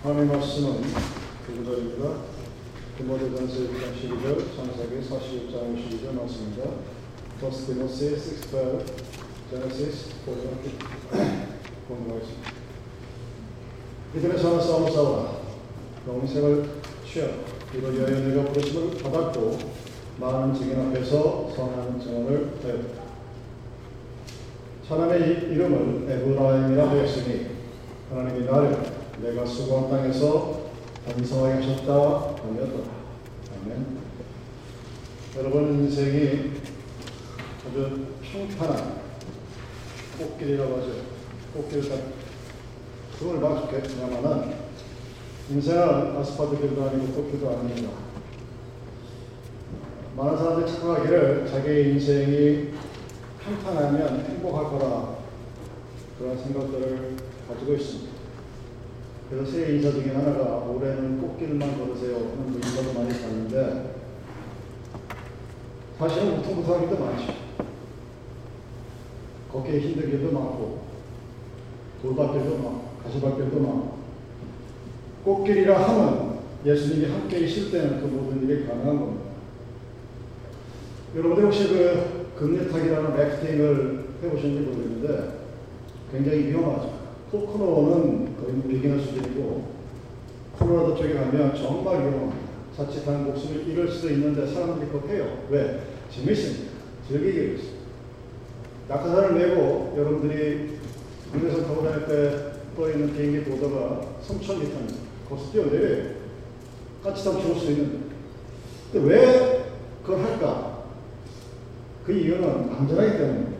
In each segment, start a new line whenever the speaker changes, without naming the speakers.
하나님 말씀은 구절입니다. 디모데전서 1장 12절, 창세기 46장 12절 말씀입니다. First Timothy 6:12, Genesis 4장 공부하겠습니다. 이들의 선한 싸움을 싸우라. 영생을 취하라. 이로 여여 내가 부르심을 받았고 많은 증인 앞에서 선한 증언을 하였다. 하나님의 이름을 에브라임이라 하였으니 하나님이 나를 내가 수고한 땅에서 번성하게 하셨다 하였다. 아멘. 여러분 인생이 아주 평탄한 꽃길이라고 하죠. 꽃길 딱 그걸 만족했냐마는 인생은 아스팔트 길도 아니고 꽃길도 아닙니다. 많은 사람들이 착각하기를 자기의 인생이 평탄하면 행복할 거라 그런 생각들을 가지고 있습니다. 그래서 새 인사 중에 하나가 올해는 꽃길만 걸으세요 하는 그 인사도 많이 봤는데 사실은 우퉁부퉁하기도 많죠. 걷기 힘든 길도 많고 돌밭길도 많고 가시밭길도 많고 꽃길이라 하면 예수님이 함께 있을 때는 그 모든 일이 가능한 겁니다. 여러분들 혹시 그 금리타기라는 래프팅을 해보셨는지 모르겠는데 굉장히 위험하죠. 코코노는 거의 비기너 수준이고 콜로라도 쪽에 가면 정말 위험합니다. 자칫하면 목숨을 잃을 수도 있는데 사람들이 그거 해요. 왜? 재밌으니까. 즐기기 위해서. 낙하산을 메고 여러분들이 국내선 타고 다닐 때 떠있는 비행기 보도가 3,000m입니다. 거기서 뛰어내려요. 까치탕 죽을 수 있는데. 근데 왜 그걸 할까? 그 이유는 안전하기 때문입니다.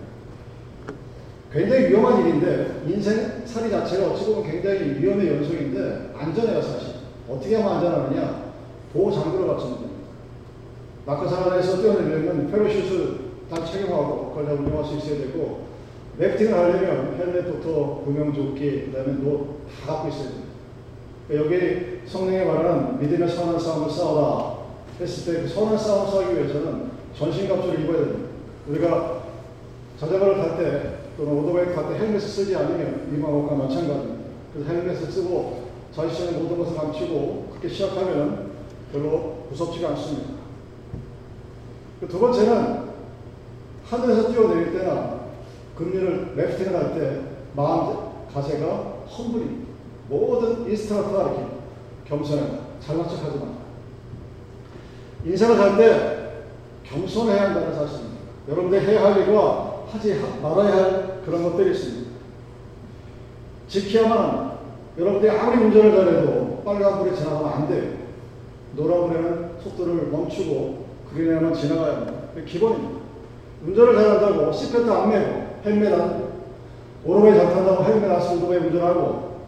굉장히 위험한 일인데 인생 살이 자체가 어찌 보면 굉장히 위험의 연속인데 안전해요 사실. 어떻게 하면 안전하느냐? 보호 장구를 갖추면 됩니다. 낙하산에서 뛰어내려면 패러슈트 다 착용하고 다 운영할 수 있어야 되고 래프팅을 하려면 헬멧부터 구명조끼 그다음에 노다 갖고 있어야 됩니다. 그러니까 여기 성령의 말하는 믿음의 선한 싸움을 싸워라 했을 때 그 선한 싸움을 싸우기 위해서는 전신갑주를 입어야 됩니다. 우리가 자전거를 탈 때 또는 오토바이 탈때 헬멧을 쓰지 않으면 것과 마찬가지입니다. 그래서 헬멧을 쓰고 자신의 모든 것을 감추고 그렇게 시작하면 별로 무섭지가 않습니다. 그두 번째는 하늘에서 뛰어내릴 때나 금리를 래프팅을 할 때 마음 가세가 험블입니다. 모든 인스타트가 이렇게 겸손해 잘난 척하지 마. 인생을 살 때 겸손해야 한다는 사실입니다. 여러분들 해야 할 일과 하지 말아야 할 그런 것들이 있습니다. 지켜야만. 여러분들이 아무리 운전을 잘해도 빨간 불에 지나가면 안 돼요. 노란 불에는 속도를 멈추고 그린에만 지나가야 합니다. 기본입니다. 운전을 잘한다고 시트벨트 안 매고 헬멧 안 오토바이 잘 탄다고 헬멧 안 쓰고 오토바이 운전하고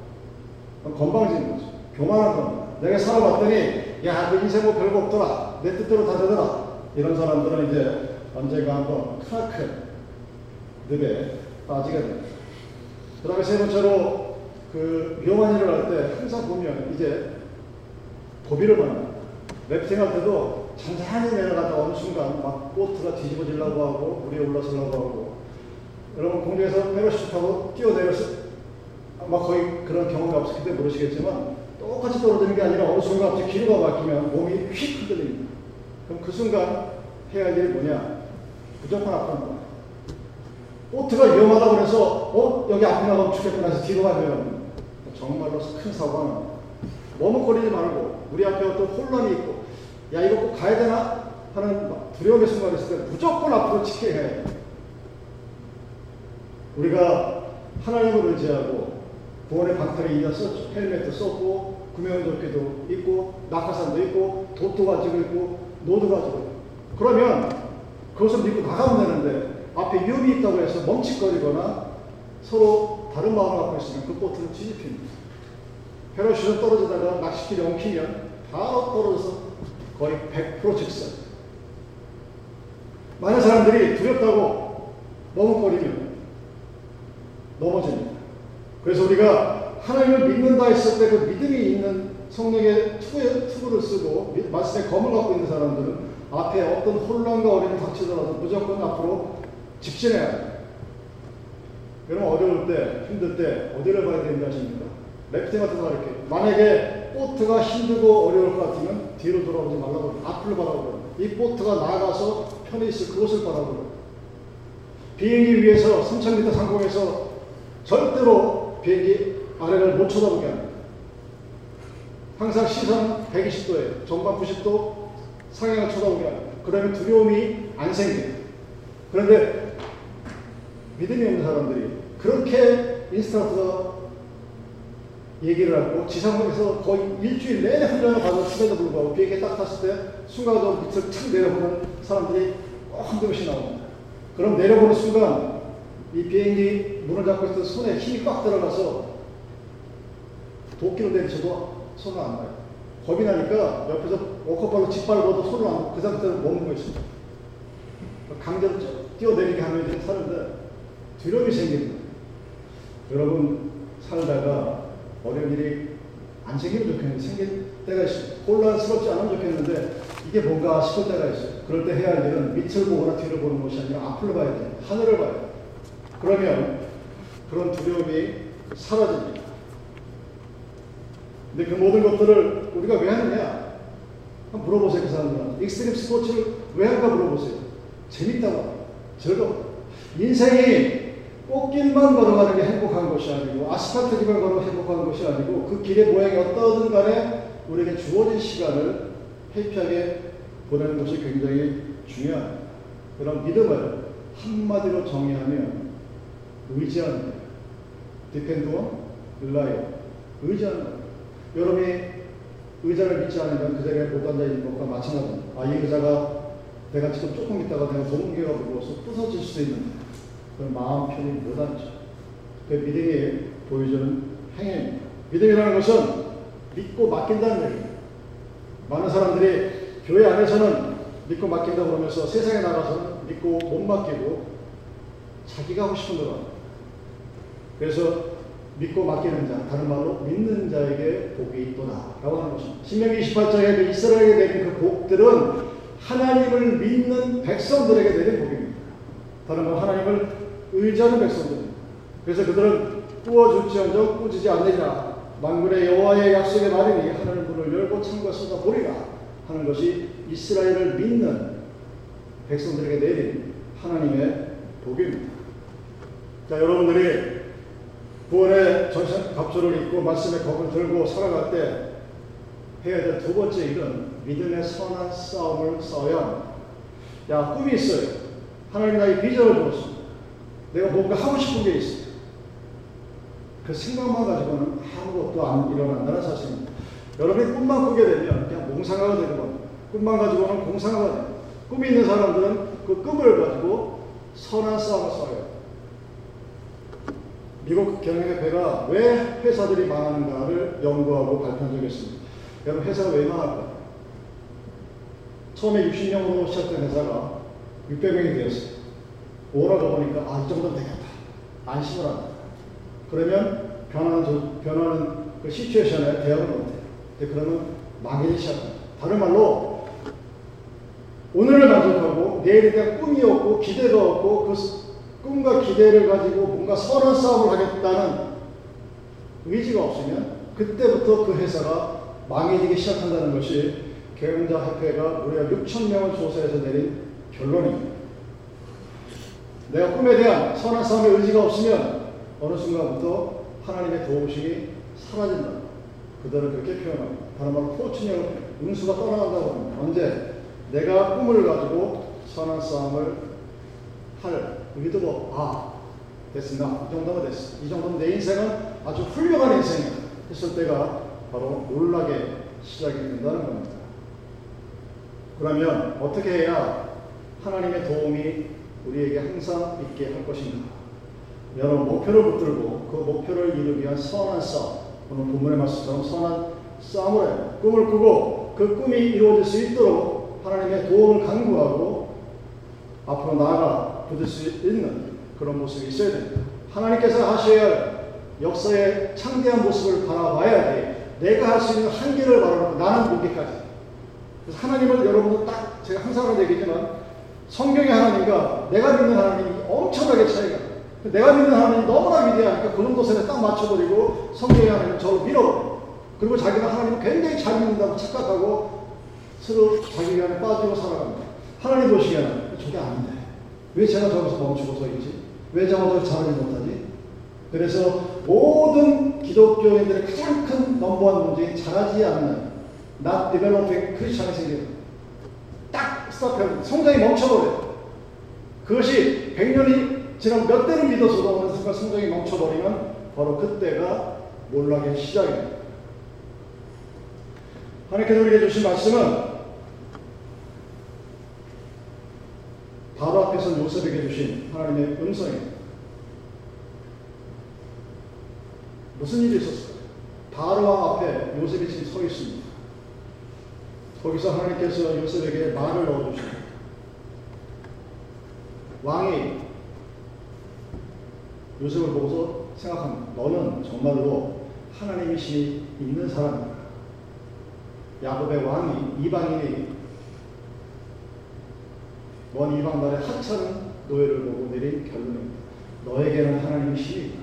건방진 거죠. 교만한 겁니다. 내가 살아봤더니 야, 그 인생 뭐 별거 없더라. 내 뜻대로 다 되더라. 이런 사람들은 이제 언젠가 한번 크나큰 늪에 빠지게 됩니다. 그 다음에 세 번째로 그 위험한 일을 할 때 항상 보면 이제 고비를 만납니다. 랩팅 할 때도 잔잔히 내려가다 어느 순간 막 보트가 뒤집어지려고 하고 물이 올라서려고 하고 여러분 공중에서 패러슈트 타고 뛰어내려서 아마 거의 그런 경험이 없었기 때문에 모르시겠지만 똑같이 떨어지는 게 아니라 어느 순간 갑자기 기류가 막히면 몸이 휙 흔들립니다. 그럼 그 순간 해야 할 일이 뭐냐? 무조건 앞으로 가. 보트가 위험하다고 그래서 어? 여기 앞에 나가면 죽겠구나 해서 뒤로 가면 정말로 큰 사고가 납니다. 머뭇거리지 말고 우리 앞에 어떤 혼란이 있고 야 이거 꼭 가야 되나 하는 두려움의 순간이 있을 때 무조건 앞으로 지켜야 해요. 우리가 하나님을 의지하고 구원의 방패를 이어 썼죠. 헬멧도 썼고 구명조끼도 있고 낙하산도 있고 돛도 가지고 있고 노도 가지고 그러면 그것을 믿고 나가면 되는데 앞에 위험이 있다고 해서 멈칫거리거나 서로 다른 마음을 갖고 있으면 그 보트는 뒤집힙니다. 패러슈트 떨어지다가 낚시길이 엉키면 바로 떨어져서 거의 100% 직선. 많은 사람들이 두렵다고 머뭇거리면 넘어집니다. 그래서 우리가 하나님을 믿는다 했을 때 그 믿음이 있는 성령의 투구를 쓰고 말씀의 검을 갖고 있는 사람들은 앞에 어떤 혼란과 어려움이 닥치더라도 무조건 앞으로 직진해야 돼요. 여러분 어려울 때, 힘들 때 어디를 봐야 되는지 아십니까? 래프팅 같은 거 이렇게. 만약에 보트가 힘들고 어려울 것 같으면 뒤로 돌아오지 말라고 앞으로 바라보고 이 보트가 나가서 편히 있을 그곳을 바라보고 비행기 위에서 3,000m 상공에서 절대로 비행기 아래를 못 쳐다보게 합니다. 항상 시선 120도에 전방 90도 상향을 쳐다보게 합니다. 그러면 두려움이 안 생겨요. 그런데 믿음이 없는 사람들이 그렇게 인스타트가 얘기를 하고 지상에서 거의 일주일 내내 훈련을 받아 수에도 불구하고 비행기에 딱 탔을 때 순간적으로 밑을 착 내려보는 사람들이 꼭한 명씩 나옵니다. 그럼 내려보는 순간 이 비행기 문을 잡고 있던 손에 힘이 꽉 들어가서 도끼로 내리쳐도 손을 안 봐요. 겁이 나니까 옆에서 오커발로 짓밟아도 손을 안 그 상태로 머무고 있습니다. 강제로 뛰어내리게 하면 이제 사는데 두려움이 생깁니다. 여러분 살다가 어려운 일이 안 생기면 좋겠는데 생길 때가 있어요. 혼란스럽지 않으면 좋겠는데 이게 뭔가 싶을 때가 있어요. 그럴 때 해야 할 일은 밑을 보거나 뒤를 보는 것이 아니라 앞을 봐야 돼요. 하늘을 봐야 돼요. 그러면 그런 두려움이 사라집니다. 근데 그 모든 것들을 우리가 왜 하느냐? 한번 물어보세요, 그 사람들한테. extreme sports를 왜 할까 물어보세요. 재밌다고. 즐거워. 인생이 꽃길만 걸어가는 게 행복한 것이 아니고 아스팔트 길만 걸어 행복한 것이 아니고 그 길의 모양이 어떠든 간에 우리에게 주어진 시간을 happy하게 보내는 것이 굉장히 중요합니다. 그런 믿음을 한마디로 정의하면 의지하는 거예요. depend on, rely. 의지하는 거예요. 여러분이 의자를 믿지 않으면 그 자리에 못 앉아 있는 것과 마찬가지입니다. 아, 이 의자가 내가 지금 조금 있다가 내가 몸무게가 무거워서 부서질 수도 있는데 그 마음 편히 못 앉죠. 그 믿음이 보여주는 행위입니다. 믿음이라는 것은 믿고 맡긴다는 얘기입니다. 많은 사람들이 교회 안에서는 믿고 맡긴다 그러면서 세상에 나가서는 믿고 못 맡기고 자기가 하고 싶은 대로. 그래서 믿고 맡기는 자, 다른 말로 믿는 자에게 복이 있도다 라고 하는 것입니다. 신명기 28장에 그 이스라엘에게 내린 그 복들은 하나님을 믿는 백성들에게 내린 복입니다. 다른 말 하나님을 의지하는 백성들입니다. 그래서 그들은 꾸어줄지언정 꾸지지 않느니라 만군의 여호와의 약속의 말이니 하늘 문을 열고 창과 쏟아 보리라 하는 것이 이스라엘을 믿는 백성들에게 내린 하나님의 복입니다. 자 여러분들이 구원의 전신 갑주를 입고 말씀의 겁을 들고 살아갈 때 해야 될 두 번째 일은 믿음의 선한 싸움을 싸워야 합니다. 야, 꿈이 있어요. 하나님 나의 비전을 주었습니다. 내가 뭔가 하고 싶은 게 있어요. 그 생각만 가지고는 아무것도 안 일어난다는 사실입니다. 여러분이 꿈만 꾸게 되면 그냥 몽상화가 되는 겁니다. 꿈만 가지고는 공상화가 됩니다. 꿈이 있는 사람들은 그 꿈을 가지고 선한 싸움을 싸워요. 미국 경영협회가 왜 회사들이 망하는가를 연구하고 발표한 적이 있습니다. 여러분 회사가 왜 망할까? 처음에 60명으로 시작된 회사가 600명이 되었어요. 오라가 보니까 아, 이 정도면 되겠다. 안심을 합니다. 그러면 변하는, 변하는 그 시츄에이션에 대응을 못해요. 그러면 망해기 시작합니다. 다른 말로 오늘을 만족하고 내일에 대한 꿈이 없고 기대가 없고 그 꿈과 기대를 가지고 뭔가 선한 싸움을 하겠다는 의지가 없으면 그때부터 그 회사가 망해지기 시작한다는 것이 경영자 협회가 무려 6천 명을 조사해서 내린 결론입니다. 내가 꿈에 대한 선한 싸움의 의지가 없으면 어느 순간부터 하나님의 도우심이 사라진다. 그들은 그렇게 표현합니다. 다른 말로 포춘형 운수가 떠나간다고 합니다. 언제 내가 꿈을 가지고 선한 싸움을 할 의도가 아 됐습니다. 이 정도면 됐어. 이 정도면 내 인생은 아주 훌륭한 인생이야. 했을 때가 바로 놀라게 시작이 된다는 겁니다. 그러면 어떻게 해야 하나님의 도움이 우리에게 항상 있게 할 것인가? 여러분 목표를 붙들고 그 목표를 이루기 위한 선한 싸움 오늘 본문의 말씀처럼 선한 싸움을 해요. 꿈을 꾸고 그 꿈이 이루어질 수 있도록 하나님의 도움을 간구하고 앞으로 나아가 부을 수 있는 그런 모습이 있어야 됩니다. 하나님께서 할 역사의 창대한 모습을 바라봐야지 내가 할 수 있는 한계를 바라보고 나는 무기까지. 그래서 하나님을 여러분도 딱 제가 항상 얘기지만 성경의 하나님과 내가 믿는 하나님이 엄청나게 차이가 내가 믿는 하나님이 너무나 위대하니까 그 정도 선에 딱 맞춰버리고 성경의 하나님을 저를 밀어버려. 그리고 자기가 하나님을 굉장히 잘 믿는다고 착각하고 서로 자기 안에 빠지고 살아갑니다. 하나님 보시기에는 저게 아닌데. 왜 제가 저기서 멈추고 서 있지? 왜 저기 잘하지 못하지? 그래서 모든 기독교인들의 가장 큰 넘버원 문제인 잘하지 않는 not developing 크리스천이 생겨요. 딱 스탑해요. 성장이 멈춰버려요. 그것이 100년이 지난 몇 대를 믿어서도 어느 순간 성장이 멈춰버리면 바로 그때가 몰락의 시작입니다. 하나님께서 우리에게 주신 말씀은 바로 앞에서 요셉에게 주신 하나님의 음성입니다. 무슨 일이 있었을까요? 바로왕 앞에 요셉이 지금 서 있습니다. 거기서 하나님께서 요셉에게 말을 넣어주십니다. 왕이 요셉을 보고서 생각합니다. 너는 정말로 하나님의 신이 있는 사람이다. 야곱의 왕이 이방인이 먼 이방 나라의 하찮은 노예를 보고 내린 결론입니다. 너에게는 하나님의 신이 있다.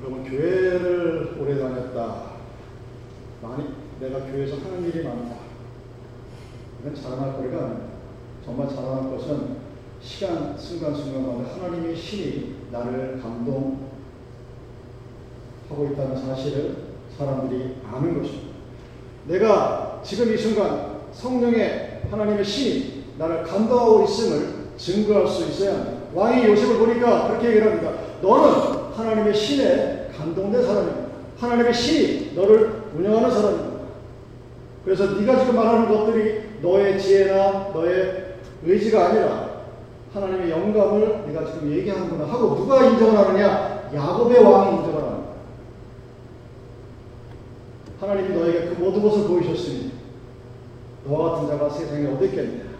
여러분 교회를 오래 다녔다. 많이 내가 교회에서 하는 일이 많다. 이건 자랑할 거리가 아닙니다. 정말 자랑할 것은 시간 순간순간마다 하나님의 신이 나를 감동하고 있다는 사실을 사람들이 아는 것입니다. 내가 지금 이 순간 성령의 하나님의 신이 나를 감동하고 있음을 증거할 수 있어야 합니다. 왕이 요셉을 보니까 그렇게 얘기를 합니다. 너는 하나님의 신에 감동된 사람입니다. 하나님의 신이 너를 운영하는 사람입니다. 그래서 네가 지금 말하는 것들이 너의 지혜나 너의 의지가 아니라 하나님의 영감을 네가 지금 얘기하는구나 하고 누가 인정을 하느냐? 야곱의 왕이 인정을 합니다. 하나님이 너에게 그 모든 것을 보이셨으니 너와 같은 자가 세상에 어디 있겠느냐?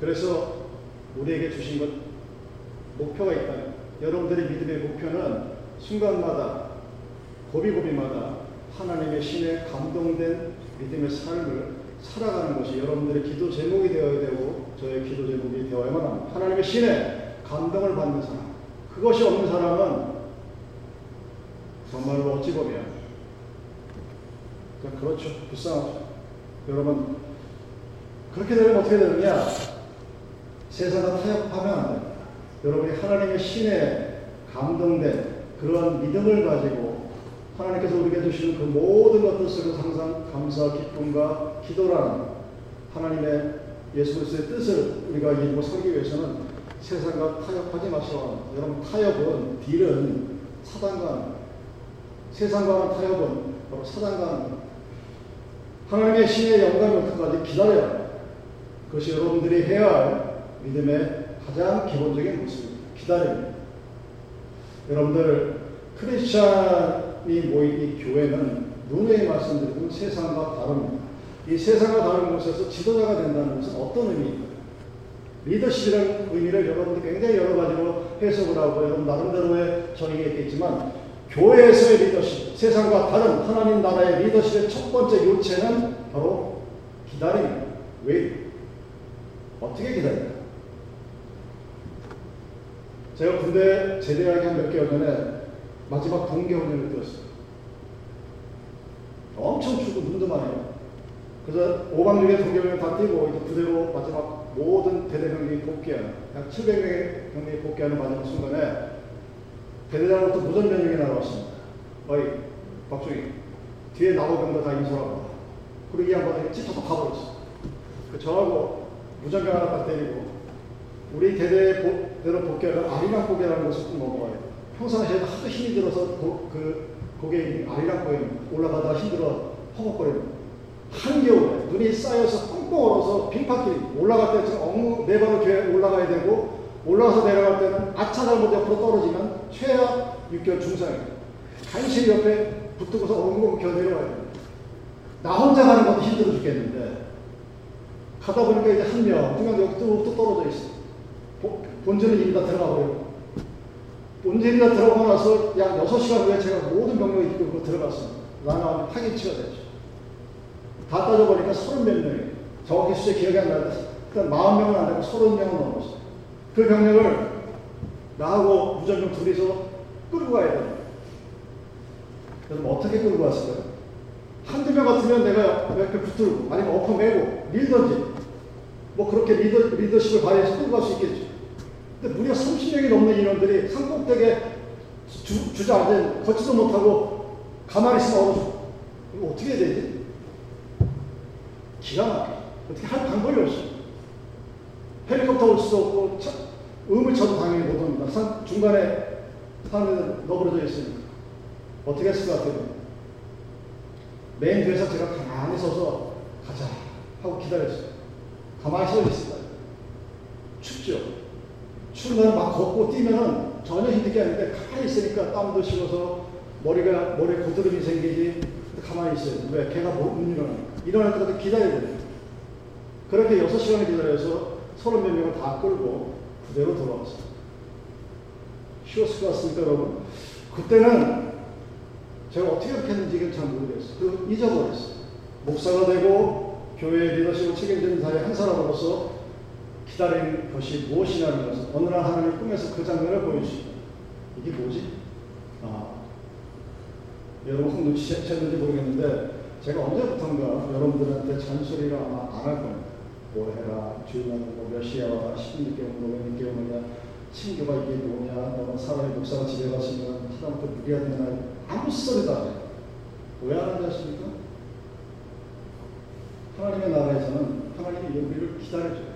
그래서 우리에게 주신 것 목표가 있다면 여러분들의 믿음의 목표는 순간마다 고비고비마다 하나님의 신에 감동된 믿음의 삶을 살아가는 것이 여러분들의 기도 제목이 되어야 되고 저의 기도 제목이 되어야만 합니다. 하나님의 신에 감동을 받는 사람. 그것이 없는 사람은 정말로 어찌 보면 그렇죠. 불쌍하죠. 여러분 그렇게 되면 어떻게 되느냐? 세상과 타협하면 안 됩니다. 여러분이 하나님의 신에 감동된 그러한 믿음을 가지고 하나님께서 우리에게 주시는 그 모든 것들 속에서 항상 감사, 기쁨과 기도라는 하나님의 예수 그리스도의 뜻을 우리가 이루고 살기 위해서는 세상과 타협하지 마시오. 여러분 타협은 딜은 사단과 세상과는 타협은 바로 사단과 하나님의 신의 영광이 올 때까지 기다려야 그것이 여러분들이 해야 할 믿음의 가장 기본적인 모습입니다. 기다립니다. 여러분들 크리스찬 이 모인 이 교회는 누누이 말씀드리는 세상과 다릅니다. 이 세상과 다른 곳에서 지도자가 된다는 것은 어떤 의미인가요? 리더십이라는 의미를 여러분들 굉장히 여러 가지로 해석을 하고 여러분 나름대로의 정의가 있겠지만 교회에서의 리더십, 세상과 다른 하나님 나라의 리더십의 첫 번째 요체는 바로 기다림입니다. 왜? 어떻게 기다릴까? 제가 군대 제대하기 한 몇 개월 전에 마지막 동계 훈련을 뛰었어요. 엄청 춥고 눈도 많이 와요. 그래서 5박 6일 동계 훈련 다 뛰고 이제 부대로 마지막 모든 대대병력이 복귀하는 약 700명의 병력이 복귀하는 마지막 순간에 대대장부터 무전변경이 날아왔습니다. 어이 박종희 뒤에 나오병들 다 인솔하고 그리고 이 양반이 찢어서 가버렸어. 그 저하고 무전경 하나 딱 때리고 우리 대대대로 복귀하는 아리랑 고개라는 것을 꼭 넘어가요. 평상시에 하도 힘이 들어서 고, 그 고개 아리랑 고개 올라가다가 힘들어 허벅거리는 한겨울에 눈이 쌓여서 꽁꽁 얼어서 빙판길 올라갈 때 엉, 네 발을 뒤에 올라가야 되고 올라가서 내려갈 때는 아차 잘못 옆으로 떨어지면 최악 6개월 중상이에요. 간신히 옆에 붙들고서 엉엉 겨 내려와야 돼요. 나 혼자 가는 것도 힘들어 죽겠는데 가다 보니까 이제 한 명, 두명 여기 또, 또 떨어져 있어. 본전은 이미 다 들어가 버리고 다 들어가고 나서 약 6시간 후에 제가 모든 병력이 이끌고 들어갔습니다. 나는 파기치가 됐죠. 다 따져보니까 서른 몇 명이에요. 정확히 숫자 기억이 안 나는데 일단 40명은 안 되고 30명은 넘었어요. 그 병력을 나하고 무전경 둘이서 끌고 가야 돼요. 그럼 어떻게 끌고 왔을까요? 한두 명 같으면 내가 옆에 붙들고 아니면 엎어 매고 밀던지 뭐 그렇게 리더, 리더십을 발휘해서 끌고 갈 수 있겠죠. 근데 무려 30명이 넘는 인원들이 산꼭대기에 주, 주저앉아 걷지도 못하고 가만히 있으면. 이거 어떻게 해야 되지? 기가 막혀. 어떻게 할 방법이 없어. 헬리콥터 올 수도 없고 차, 음을 쳐도 당연히 못 옵니다. 산, 중간에 산에 너부러져 있으니까. 어떻게 했을 것 같아요? 메인 뒤에서 제가 가만히 서서 가자 하고 기다렸어요. 가만히 서 있습니다. 춥죠? 날은 막 걷고 뛰면은 전혀 힘든 게 아닌데 가만히 있으니까 땀도 식어서 머리가, 머리에 고드름이 생기지 가만히 있어요. 왜? 걔가 못 일어나니까. 일어날 때까지 기다려야 돼요. 그렇게 6시간을 기다려서 서른 몇 명을 다 끌고 부대로 돌아왔어요. 쉬웠을 것 같습니까, 여러분? 그때는 제가 어떻게 했는지 잘 모르겠어요. 그 잊어버렸어요. 목사가 되고 교회 리더십을 책임지는 자의 한 사람으로서 기다리는 것이 무엇이냐는 것을 어느 날 하나님 꿈에서 그 장면을 보여주시고 이게 뭐지? 아, 여러분 혹 눈치챘는지 모르겠는데 제가 언제부턴가 여러분들한테 잔소리를 아마 안 할 겁니다. 뭐 해라, 주인은 뭐몇 시에 와, 16개 오고 몇 개월 오냐, 친교가 이게 뭐냐, 너 사람이 목사가 집에 갔으면 하다못해 무리해야 되나, 아무 소리도 안 해요. 왜안 한다 하십니까? 하나님의 나라에서는 하나님이 우리를 기다려줘요.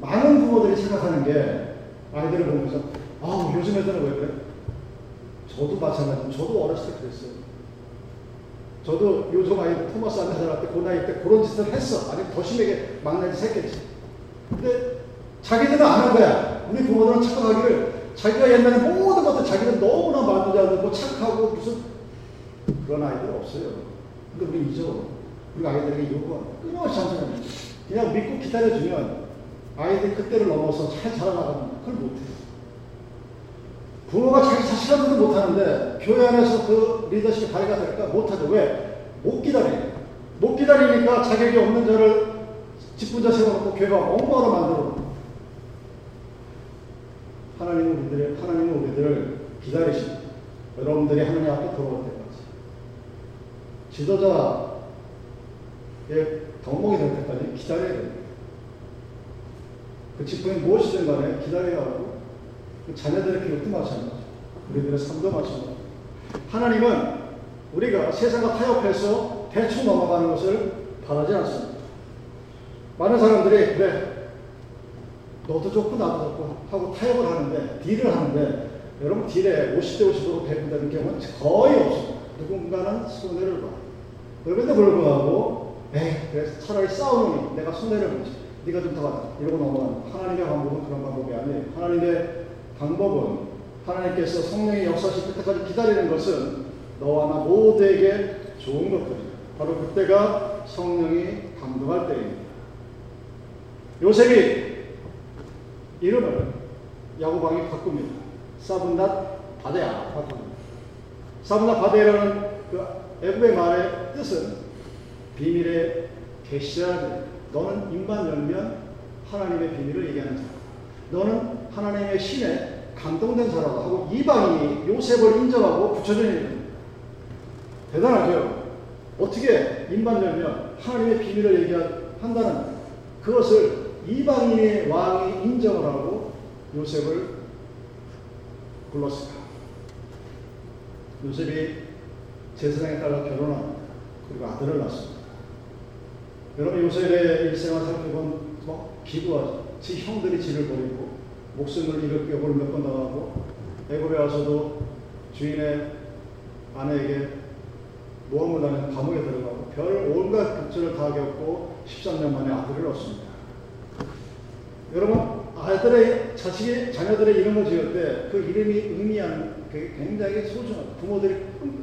많은 부모들이 생각하는 게 아이들을 보면서 아 요즘 애들은 왜 그래? 저도 마찬가지. 저도 어렸을 때 그랬어요. 저도 요즘 아이 토마스 안나사할 때그 나이 때 그런 짓을 했어. 아니 더 심하게 막내 짓 했겠지. 근데 자기들은 안 한 거야. 우리 부모들은 착각하기를 자기가 옛날에 모든 것들 자기는 너무나 잘 듣고 착하고 무슨 그런 아이들 없어요. 근데 우리 잊어. 우리 아이들에게 요구하 끊임없이 한소리 그냥 믿고 기다려주면 아이들이 그때를 넘어서 잘 자라나가는 그걸 못해요. 부모가 자기 자식한테도 못하는데 교회 안에서 그 리더십이 발휘가 될까? 못하죠. 왜? 못 기다리니까. 못 기다리니까 자격이 없는 자를 직분자 세워놓고 교회가 엉망으로 만들어. 하나님은 우리들, 하나님은 우리들을 기다리십니다. 여러분들이 하나님 앞에 돌아올 때까지. 지도자의 덕목이 될 때까지 기다려야 됩니다. 그 직분이 무엇이든 간에 기다려야 하고 그 자녀들의 기록도 마찬가지죠. 우리들의 삶도 마찬가지죠. 하나님은 우리가 세상과 타협해서 대충 넘어가는 것을 바라지 않습니다. 많은 사람들이 그래 너도 좋고 나도 좋고 하고 타협을 하는데 딜을 하는데 여러분 딜에 50대 50으로 배분되는 경우는 거의 없습니다. 누군가는 손해를 봐요. 그런데 불구하고 에이 그래서 차라리 싸우니 내가 손해를 보지 네가 좀 더 가자 이러고 넘어가는 하나님의 방법은 그런 방법이 아니에요. 하나님의 방법은 하나님께서 성령의 역사하실 때까지 기다리는 것은 너와 나 모두에게 좋은 것들이다. 바로 그때가 성령이 감동할 때입니다. 요셉이 이름을 야구방이 바꿉니다. 사분닷 바데야 바꿉니다. 사분닷 바데라는 그 애굽의 말의 뜻은 비밀의 계시라 너는 입만 열면 하나님의 비밀을 얘기하는 자다. 너는 하나님의 신에 감동된 사람다 하고 이방인이 요셉을 인정하고 붙여주는 대단하죠. 어떻게 입만 열면 하나님의 비밀을 얘기한다는 그것을 이방인의 왕이 인정을 하고 요셉을 불렀을까? 요셉이 제사장에 따라 결혼한 그리고 아들을 낳습니다. 여러분 요셉의 일생을 살펴본 뭐 기구하죠. 지 형들이 지를 버리고 목숨을 잃을 격을 몇 번 당하고 애굽에 와서도 주인의 아내에게 모함을 당해 감옥에 들어가고 별 온갖 극절을 다 겪고 13년 만에 아들을 얻습니다. 여러분 아들의 자식의 자녀들의 이름을 지을 때 그 이름이 의미하는 그 굉장히 소중한 부모들이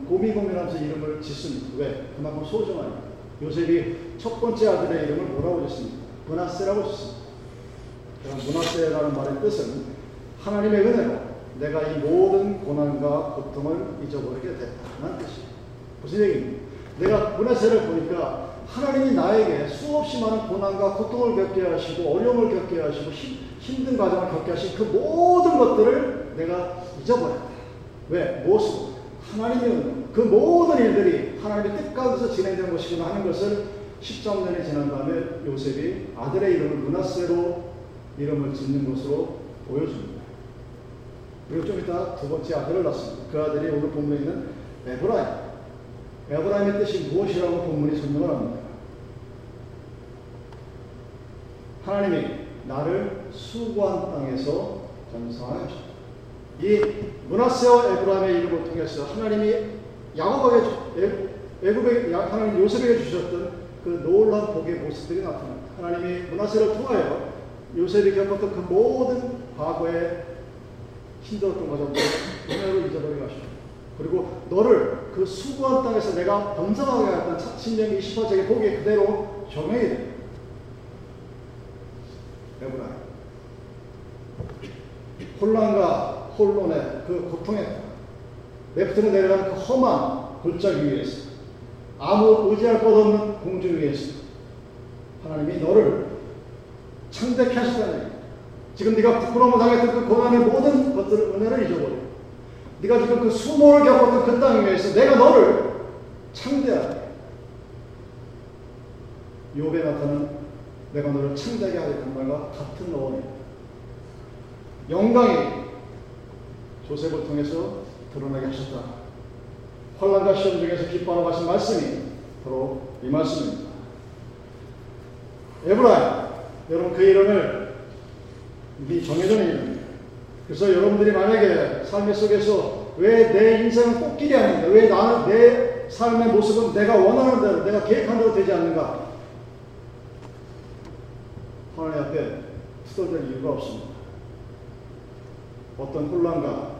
고민 고민하면서 이름을 짓습니다. 왜? 그만큼 소중하니까. 요셉이 첫 번째 아들의 이름을 뭐라고 짓습니까? 문하세라고 짓습니다. 문하세라는 말의 뜻은 하나님의 은혜로 내가 이 모든 고난과 고통을 잊어버리게 됐다는 뜻이에요. 무슨 얘기입니까? 내가 문하세를 보니까 하나님이 나에게 수없이 많은 고난과 고통을 겪게 하시고 어려움을 겪게 하시고 힘, 힘든 과정을 겪게 하신 그 모든 것들을 내가 잊어버렸다. 왜? 무엇으로? 하나님이 그 모든 일들이 하나님의 뜻 가운데서 진행된 것이구나 하는 것을 13년이 지난 다음에 요셉이 아들의 이름을 문하세로 이름을 짓는 것으로 보여줍니다. 그리고 좀 이따 두 번째 아들을 낳습니다. 그 아들이 오늘 본문에 있는 에브라임. 에브라임의 뜻이 무엇이라고 본문이 설명을 합니다. 하나님이 나를 수고한 땅에서 주셨다. 이 문하세와 에브라임의 이름을 통해서 하나님이 야곱에게 애굽에 하나님 요셉에게 주셨던 그 놀라운 복의 모습들이 나타납니다. 하나님이 문하세를 통하여 요셉이 겪었던 그 모든 과거의 힘들었던 과정들 은혜로 잊어버리게 하십니다. 그리고 너를 그 수고한 땅에서 내가 번성하게 했던 신명기 28장의 복이 그대로 적용이 됩니다. 에브라임. 혼란과 혼론의 그 고통에 내부터 내려가는 그 험한 골짜기 위에서 아무 의지할 것 없는 공중 위에서 하나님이 너를 창대케 하시다는 얘기. 지금 네가 부끄러움을 당했던 그 고난의 모든 것들을 은혜를 잊어버려. 네가 지금 그 수모를 겪었던 그 땅 위에서 내가 너를 창대하게. 욥에 나타난 내가 너를 창대하게 하겠다는 말과 같은 어원이에요. 영광이 조셉을 통해서 드러나게 하셨다. 환란과 시험 중에서 기뻐하는 하신 말씀이 바로 이 말씀입니다. 에브라임, 여러분 그 이름을 정해져 있는 이름입니다. 그래서 여러분들이 만약에 삶의 속에서 왜 내 인생은 꽃길이 아닌가, 왜 나는 내 삶의 모습은 내가 원하는 대로, 내가 계획한 대로 되지 않는가, 하나님 앞에 투덜댈 이유가 없습니다. 어떤 혼란과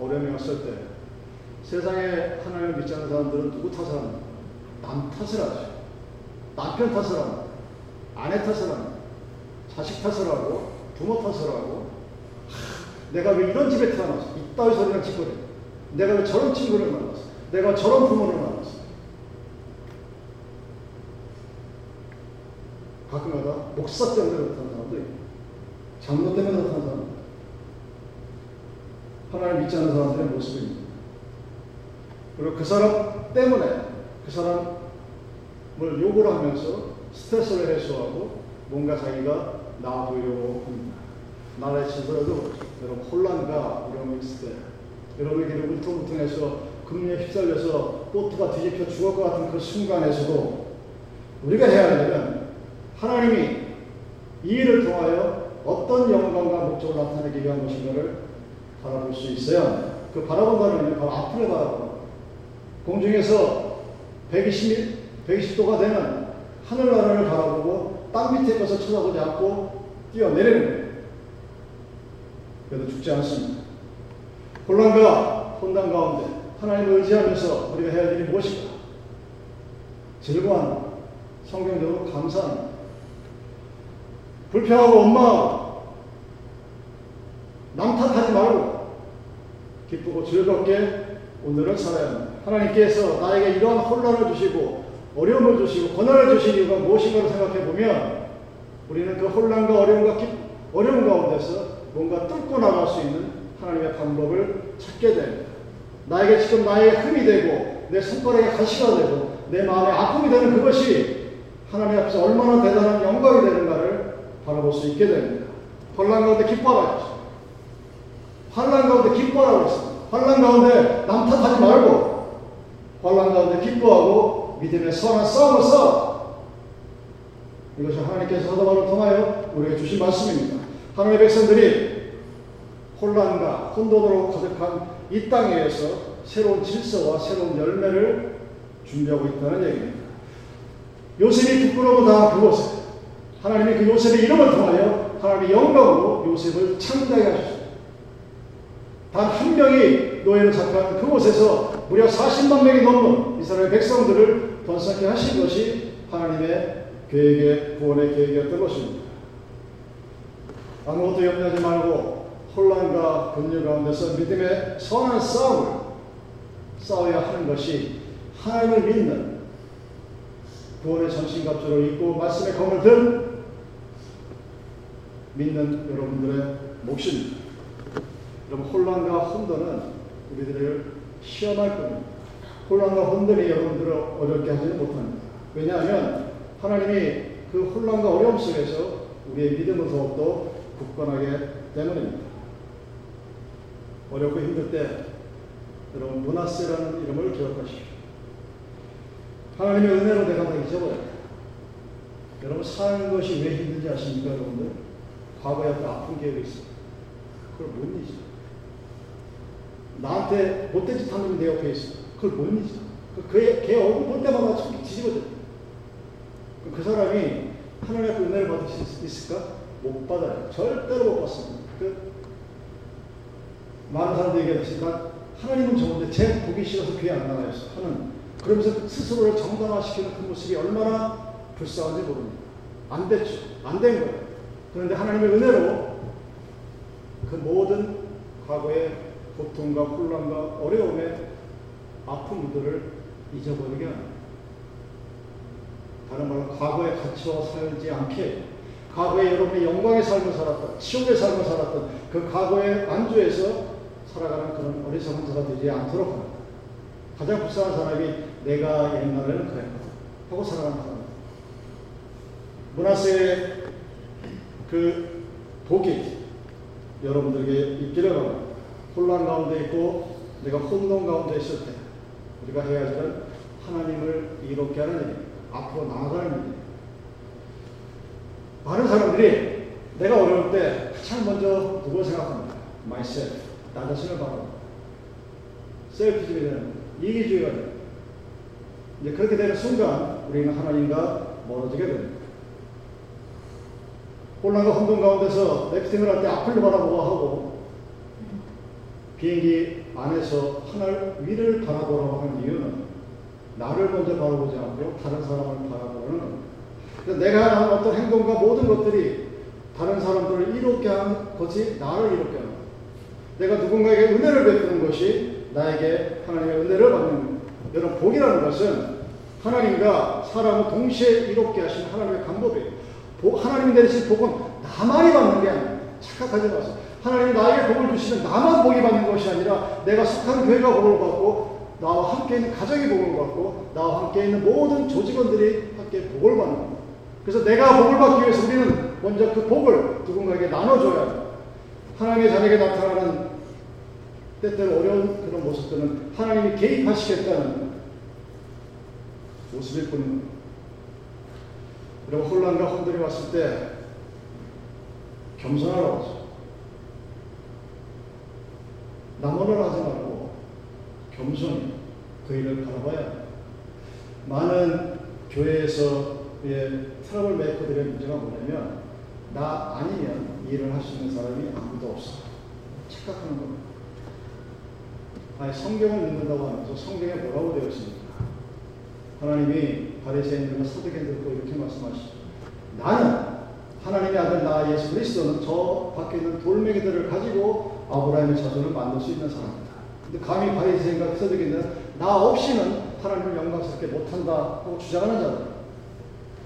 어려움이 왔을 때 세상에 하나님을 믿지 않는 사람들은 누구 탓을 합니까? 남 탓을 하죠. 남편 탓을 합니다. 아내 탓을 합니다. 자식 탓을 하고 부모 탓을 하고 하, 내가 왜 이런 집에 태어났어? 이따위 소리랑 짓거려. 내가 왜 저런 친구를 만났어? 내가 저런 부모를 만났어? 가끔가다 목사 때문에 그렇다는 사람도 있고 장로 때문에 그렇다는 사람도 하나님 믿지 않는 사람들의 모습입니다. 그리고 그 사람 때문에 그 사람을 욕을 하면서 스트레스를 해소하고 뭔가 자기가 나아 보이려고 합니다. 나라의 질서라도 여러분 혼란과 어려움이 있을 때 여러분에게 울퉁불퉁해서 금리에 휩쓸려서 보트가 뒤집혀 죽을 것 같은 그 순간에서도 우리가 해야 할 일은 하나님이 이 일을 통하여 어떤 영광과 목적을 나타내기 위한 것인가를 바라볼 수 있어야. 그 바라본다는 바로 앞을 바라보는 공중에서 120, 120도가 되는 하늘나라를 바라보고 땅 밑에 것을 쳐다보지 않고 뛰어내리는 거예요. 그래도 죽지 않습니다. 혼란과 혼란 가운데 하나님을 의지하면서 우리가 해야 할 일이 무엇일까? 즐거운 성경적으로 감사합니다. 불평하고 원망하고 남 탓하지 말고 기쁘고 즐겁게 오늘을 살아야 합니다. 하나님께서 나에게 이러한 혼란을 주시고 어려움을 주시고 고난을 주신 이유가 무엇인가를 생각해 보면 우리는 그 혼란과 어려움과 기, 어려움 가운데서 뭔가 뚫고 나갈 수 있는 하나님의 방법을 찾게 됩니다. 나에게 지금 나의 흠이 되고 내 손가락에 가시가 되고 내 마음에 아픔이 되는 그것이 하나님 앞에서 얼마나 대단한 영광이 되는가를 바라볼 수 있게 됩니다. 혼란 가운데 기뻐하라. 환란 가운데 기뻐하라고 했습니다. 환란 가운데 남 탓하지 말고 환란 가운데 기뻐하고 믿음의 선한 싸움을 싸워. 이것이 하나님께서 사도바를 통하여 우리에게 주신 말씀입니다. 하나님의 백성들이 혼란과 혼돈으로 가득한 이 땅에서 새로운 질서와 새로운 열매를 준비하고 있다는 얘기입니다. 요셉이 부끄러움을 당한 그곳에 하나님이 그 요셉의 이름을 통하여 하나님의 영광으로 요셉을 창대하게 하셨습니다. 단 한 명이 노예로 잡혀간 그곳에서 무려 40만 명이 넘는 이스라엘 백성들을 번성케 하신 것이 하나님의 계획의 구원의 계획이었던 것입니다. 아무것도 염려하지 말고 혼란과 근유 가운데서 믿음의 선한 싸움을 싸워야 하는 것이 하나님을 믿는 구원의 전신갑주를 입고 말씀의 검을 든 믿는 여러분들의 몫입니다. 여러분 혼란과 혼돈은 우리들을 시험할 겁니다. 혼란과 혼돈이 여러분들을 어렵게 하지는 못합니다. 왜냐하면 하나님이 그 혼란과 어려움 속에서 우리의 믿음을 더욱더 굳건하게 때문입니다. 어렵고 힘들 때 여러분 문하세라는 이름을 기억하십시오. 하나님의 은혜로 내가 다 잊어버려요. 여러분 사는 것이 왜 힘든지 아십니까 여러분들? 과거에 아픈 기억이 있어요. 그걸 못 잊어. 나한테 못된 짓 하는 내 옆에 있어. 그걸 못 잊어. 그의 걔 얼굴 볼 때마다 속 뒤집어져. 그 사람이 하나님의 그 은혜를 받을 수 있을까? 못 받아요. 절대로 못 받습니다. 그 많은 사람들이 얘기하지만 하나님은 좋은데 제 보기 싫어서 귀에 안 나가요. 하는 그러면서 스스로를 정당화시키는 그 모습이 얼마나 불쌍한지 모릅니다. 안 됐죠. 안 된 거예요. 그런데 하나님의 은혜로 그 모든 과거의 고통과 혼란과 어려움의 아픔들을 잊어버리게 합니다. 다른 말로 과거에 갇혀 살지 않게 과거에 여러분의 영광의 삶을 살았던 치욕의 삶을 살았던 그 과거의 안주에서 살아가는 그런 어리석은 자가 되지 않도록 합니다. 가장 불쌍한 사람이 내가 옛날에는 그랬거든 하고 살아가는 사람. 문하세의 그 복이 여러분들에게 있기를 바랍니다. 혼란 가운데 있고 내가 혼돈 가운데 있을 때 우리가 해야 할 일은 하나님을 이롭게 하는 일, 앞으로 나아가는 일. 많은 사람들이 내가 어려울 때 가장 먼저 누굴 생각합니다. myself. 나 자신을 바라봅니다. 셀프주의가 되는 이기주의가 되는 이제 그렇게 되는 순간 우리는 하나님과 멀어지게 됩니다. 혼란과 혼돈 가운데서 래프팅을 할 때 앞을 바라보고 하고 비행기 안에서 하늘 위를 바라보라고 하는 이유는 나를 먼저 바라보지 않고 다른 사람을 바라보는 내가 하는 어떤 행동과 모든 것들이 다른 사람들을 이롭게 하는 것이 나를 이롭게 하는 내가 누군가에게 은혜를 베푸는 것이 나에게 하나님의 은혜를 받는. 여러분 복이라는 것은 하나님과 사람을 동시에 이롭게 하신 하나님의 방법이에요. 하나님이 내리신 복은 나만이 받는 게 아니에요. 착각하지 마세요. 하나님이 나에게 복을 주시면 나만 복이 받는 것이 아니라 내가 속한 교회가 복을 받고 나와 함께 있는 가정이 복을 받고 나와 함께 있는 모든 조직원들이 함께 복을 받는 겁니다. 그래서 내가 복을 받기 위해서 우리는 먼저 그 복을 누군가에게 나눠줘야 해요. 하나님의 자녀에게 나타나는 때때로 어려운 그런 모습들은 하나님이 개입하시겠다는 모습일 뿐입니다. 여러분 혼란과 혼돈이 왔을 때 겸손하라고 하죠. 남원을 하지 말고 겸손히 그 일을 바라봐야 합니다. 많은 교회에서의 트러블 메이커들의 문제가 뭐냐면 나 아니면 일을 할 수 있는 사람이 아무도 없어. 착각하는 겁니다. 아니 성경을 믿는다고 하면서 성경에 뭐라고 되어 있습니까? 하나님이 바리새인들과 사두개인들과 이렇게 말씀하시죠. 나는 하나님의 아들 나 예수 그리스도는 저 밖에 있는 돌멩이들을 가지고 아브라함의 자손을 만들 수 있는 사람이다. 근데 감히 바리새인과 사두개인들은 나 없이는 하나님을 영광스럽게 못한다 하고 주장하는 자들.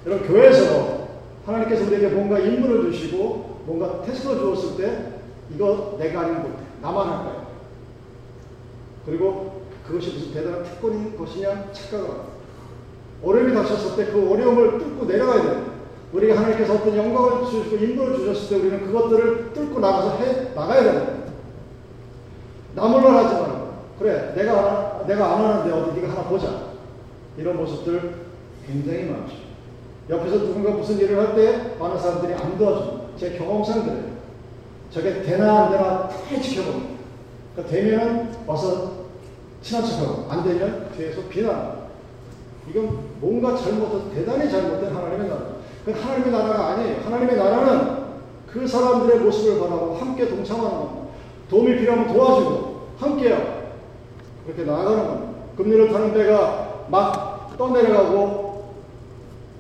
여러분 교회에서 하나님께서 우리에게 뭔가 임무를 주시고 뭔가 테스트를 주었을 때 이거 내가 아니면 못해. 나만 할 거야. 그리고 그것이 무슨 대단한 특권인 것이냐 착각을 어려움이 닥쳤을 때 그 어려움을 뚫고 내려가야 돼요. 우리 하나님께서 어떤 영광을 주시고 인도를 주셨을 때 우리는 그것들을 뚫고 나가서 해 나가야 됩니다. 나몰라 하지 말고 그래 내가 내가 안 하는데 어디 네가 하나 보자 이런 모습들 굉장히 많죠. 옆에서 누군가 무슨 일을 할 때 많은 사람들이 안 도와줍니다. 제 경험상 그래요. 저게 되나 안 되나 다 지켜봅니다. 그러니까 되면 와서 친한 척하고 안 되면 뒤에서 비난. 이건 뭔가 잘못된 대단히 잘못된 하나님의 나라. 그 하나님의 나라가 아니에요. 하나님의 나라는 그 사람들의 모습을 바라고 함께 동참하는 겁니다. 도움이 필요하면 도와주고 함께요. 그렇게 나아가는 겁니다. 급류를 타는 배가 막 떠내려가고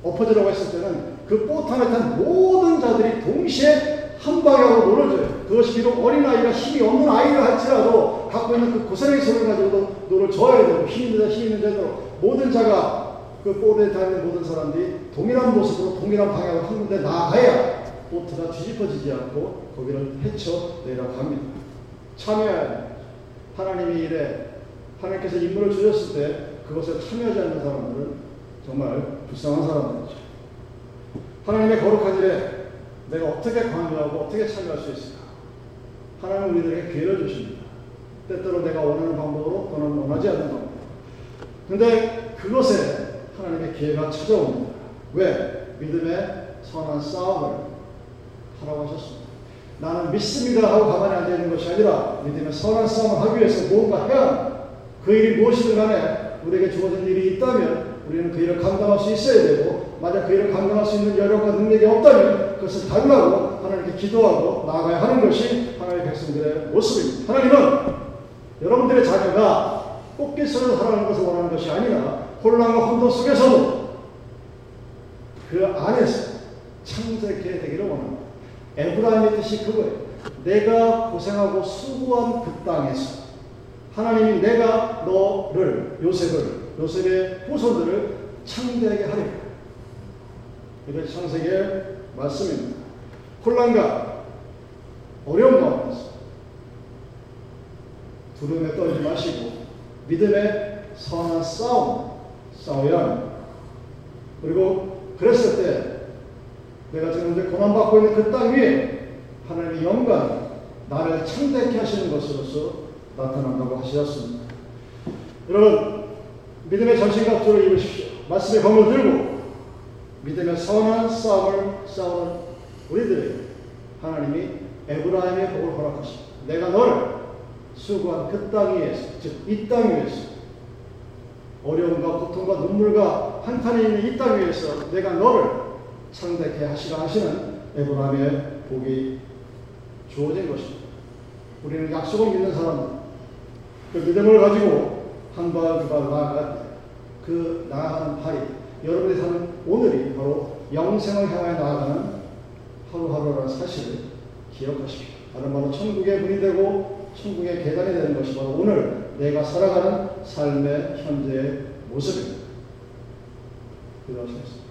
엎어지려고 했을 때는 그 보트안에 탄 모든 자들이 동시에 한 방향으로 노를 그것이 비록 어린아이가 힘이 없는 아이를 할지라도 갖고 있는 그 고사리 손을 가지고도 노를 저어야 되고 힘 있는 자, 힘 있는 자도 모든 자가 그 보트에 타 있는 모든 사람들이 동일한 모습으로 동일한 방향으로 한 군데 나아가야 보트가 뒤집어지지 않고 거기를 헤쳐 내려갑니다. 참여해야 돼요. 하나님이 일에 하나님께서 임무를 주셨을 때 그것에 참여하지 않는 사람들은 정말 불쌍한 사람들이죠. 하나님의 거룩한 일에 내가 어떻게 관여하고 어떻게 참여할 수 있을까? 하나님은 우리들에게 기회를 주십니다. 때때로 내가 원하는 방법으로 또는 원하지 않는 방법. 근데 그것에 하나님의 기회가 찾아옵니다. 왜? 믿음의 선한 싸움을 하라고 하셨습니다. 나는 믿습니다 하고 가만히 앉아 있는 것이 아니라 믿음의 선한 싸움을 하기 위해서 무언가 해야. 그 일이 무엇이든 간에 우리에게 주어진 일이 있다면 우리는 그 일을 감당할 수 있어야 되고 만약 그 일을 감당할 수 있는 여력과 능력이 없다면 그것을 달라고 하나님께 기도하고 나아가야 하는 것이 하나님의 백성들의 모습입니다. 하나님은 여러분들의 자녀가 꽃깃으로 살아가는 것을 원하는 것이 아니라 혼란과 혼돈 속에서도 그 안에서 창조케 되기를 원합니다. 에브라임의 뜻이 그거예요. 내가 고생하고 수고한 그 땅에서 하나님이 내가 너를 요셉을 요셉의 후손들을 창대하게 하리라. 이게 창세기의 말씀입니다. 혼란과 어려운 가운데서 두려움에 떨지 마시고 믿음의 선한 싸움 싸워야 합니다. 그리고 그랬을 때 내가 지금 이제 고난받고 있는 그 땅 위에 하나님의 영광 나를 창대케 하시는 것으로서 나타난다고 하셨습니다. 여러분 믿음의 전신갑주를 입으십시오. 말씀의 검을 들고 믿음의 선한 싸움을 싸우는 우리들에게 하나님이 에브라임의 복을 허락하십니다. 내가 너를 수고한 그 땅 위에서 즉 이 땅 위에서 어려움과 고통과 눈물과 한탄이 있는 이 땅 위에서 내가 너를 창대케 하시라 하시는 에브라임의 복이 주어진 것입니다. 우리는 약속을 믿는 사람들, 그 믿음을 가지고 한 발, 두 발 나아갈 때, 그 나아가는 발이 여러분이 사는 오늘이 바로 영생을 향하여 나아가는 하루하루라는 사실을 기억하십시오. 다른 말로 천국의 문이 되고 천국의 계단이 되는 것이 바로 오늘 내가 살아가는 삶의 현재의 모습입니다. 기도하시겠습니다.